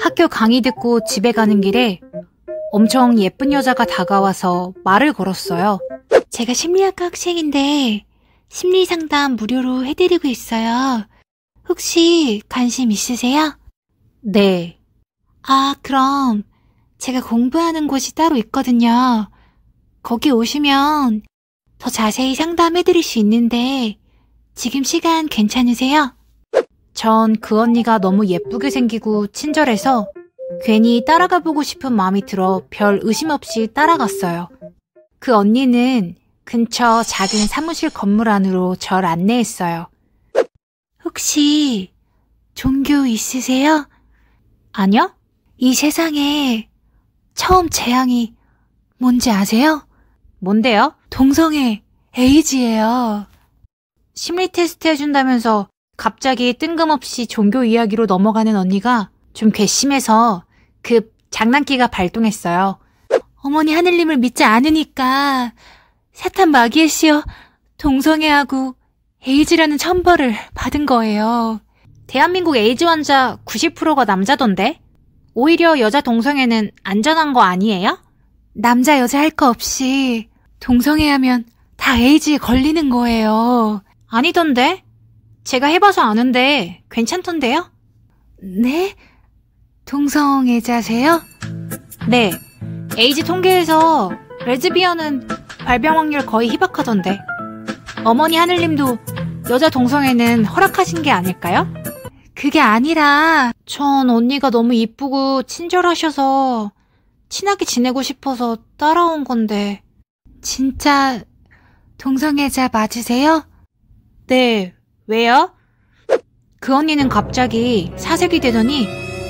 학교 강의 듣고 집에 가는 길에 엄청 예쁜 여자가 다가와서 말을 걸었어요. 제가 심리학과 학생인데 심리 상담 무료로 해드리고 있어요. 혹시 관심 있으세요? 네. 아, 그럼 제가 공부하는 곳이 따로 있거든요. 거기 오시면 더 자세히 상담해드릴 수 있는데 지금 시간 괜찮으세요? 전 그 언니가 너무 예쁘게 생기고 친절해서 괜히 따라가 보고 싶은 마음이 들어 별 의심 없이 따라갔어요. 그 언니는 근처 작은 사무실 건물 안으로 절 안내했어요. 혹시 종교 있으세요? 아니요? 이 세상에 처음 재앙이 뭔지 아세요? 뭔데요? 동성애, 에이즈예요. 심리 테스트 해준다면서 갑자기 뜬금없이 종교 이야기로 넘어가는 언니가 좀 괘씸해서 급 장난기가 발동했어요. 어머니 하늘님을 믿지 않으니까 사탄 마귀에 씌여 동성애하고 에이즈라는 천벌을 받은 거예요. 대한민국 에이즈 환자 90%가 남자던데? 오히려 여자 동성애는 안전한 거 아니에요? 남자 여자 할 거 없이 동성애 하면 다 에이즈에 걸리는 거예요. 아니던데? 제가 해봐서 아는데 괜찮던데요? 네? 동성애자세요? 네. 에이즈 통계에서 레즈비언은 발병 확률 거의 희박하던데. 어머니 하늘님도 여자 동성애는 허락하신 게 아닐까요? 그게 아니라 전 언니가 너무 이쁘고 친절하셔서 친하게 지내고 싶어서 따라온 건데. 진짜 동성애자 맞으세요? 네. 왜요? 그 언니는 갑자기 사색이 되더니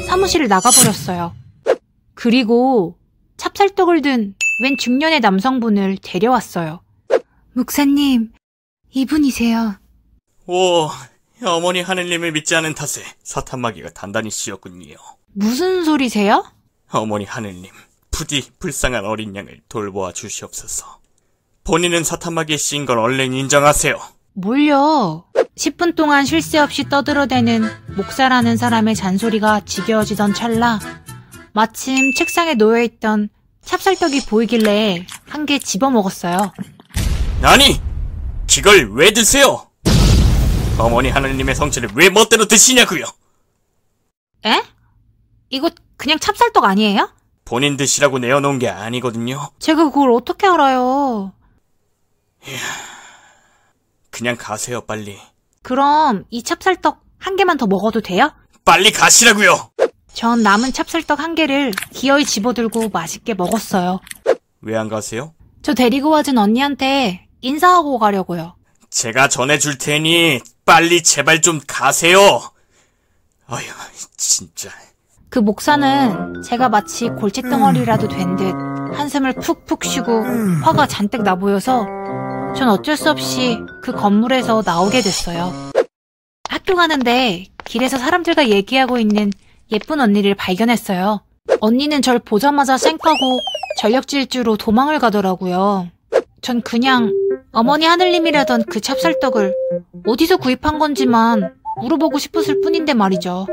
사무실을 나가버렸어요. 그리고 찹쌀떡을 든 웬 중년의 남성분을 데려왔어요. 목사님, 이분이세요. 오, 어머니 하늘님을 믿지 않은 탓에 사탄마귀가 단단히 씌었군요. 무슨 소리세요? 어머니 하늘님, 부디 불쌍한 어린 양을 돌보아 주시옵소서. 본인은 사탄마귀에 씌인 걸 얼른 인정하세요. 뭘요? 10분 동안 쉴 새 없이 떠들어대는 목사라는 사람의 잔소리가 지겨워지던 찰나 마침 책상에 놓여있던 찹쌀떡이 보이길래 한 개 집어먹었어요. 아니! 이걸 왜 드세요? 어머니 하늘님의 성체를 왜 멋대로 드시냐고요? 에? 이거 그냥 찹쌀떡 아니에요? 본인 드시라고 내어놓은 게 아니거든요. 제가 그걸 어떻게 알아요? 그냥 가세요, 빨리. 그럼 이 찹쌀떡 한 개만 더 먹어도 돼요? 빨리 가시라고요! 전 남은 찹쌀떡 한 개를 기어이 집어들고 맛있게 먹었어요. 왜 안 가세요? 저 데리고 와준 언니한테 인사하고 가려고요. 제가 전해줄 테니 빨리 제발 좀 가세요. 어휴, 진짜. 그 목사는 제가 마치 골칫덩어리라도 된 듯 한숨을 푹푹 쉬고 화가 잔뜩 나 보여서 전 어쩔 수 없이 그 건물에서 나오게 됐어요. 학교 가는데 길에서 사람들과 얘기하고 있는 예쁜 언니를 발견했어요. 언니는 절 보자마자 쌩까고 전력 질주로 도망을 가더라고요. 전 그냥 어머니 하늘님이라던 그 찹쌀떡을 어디서 구입한 건지만 물어보고 싶었을 뿐인데 말이죠.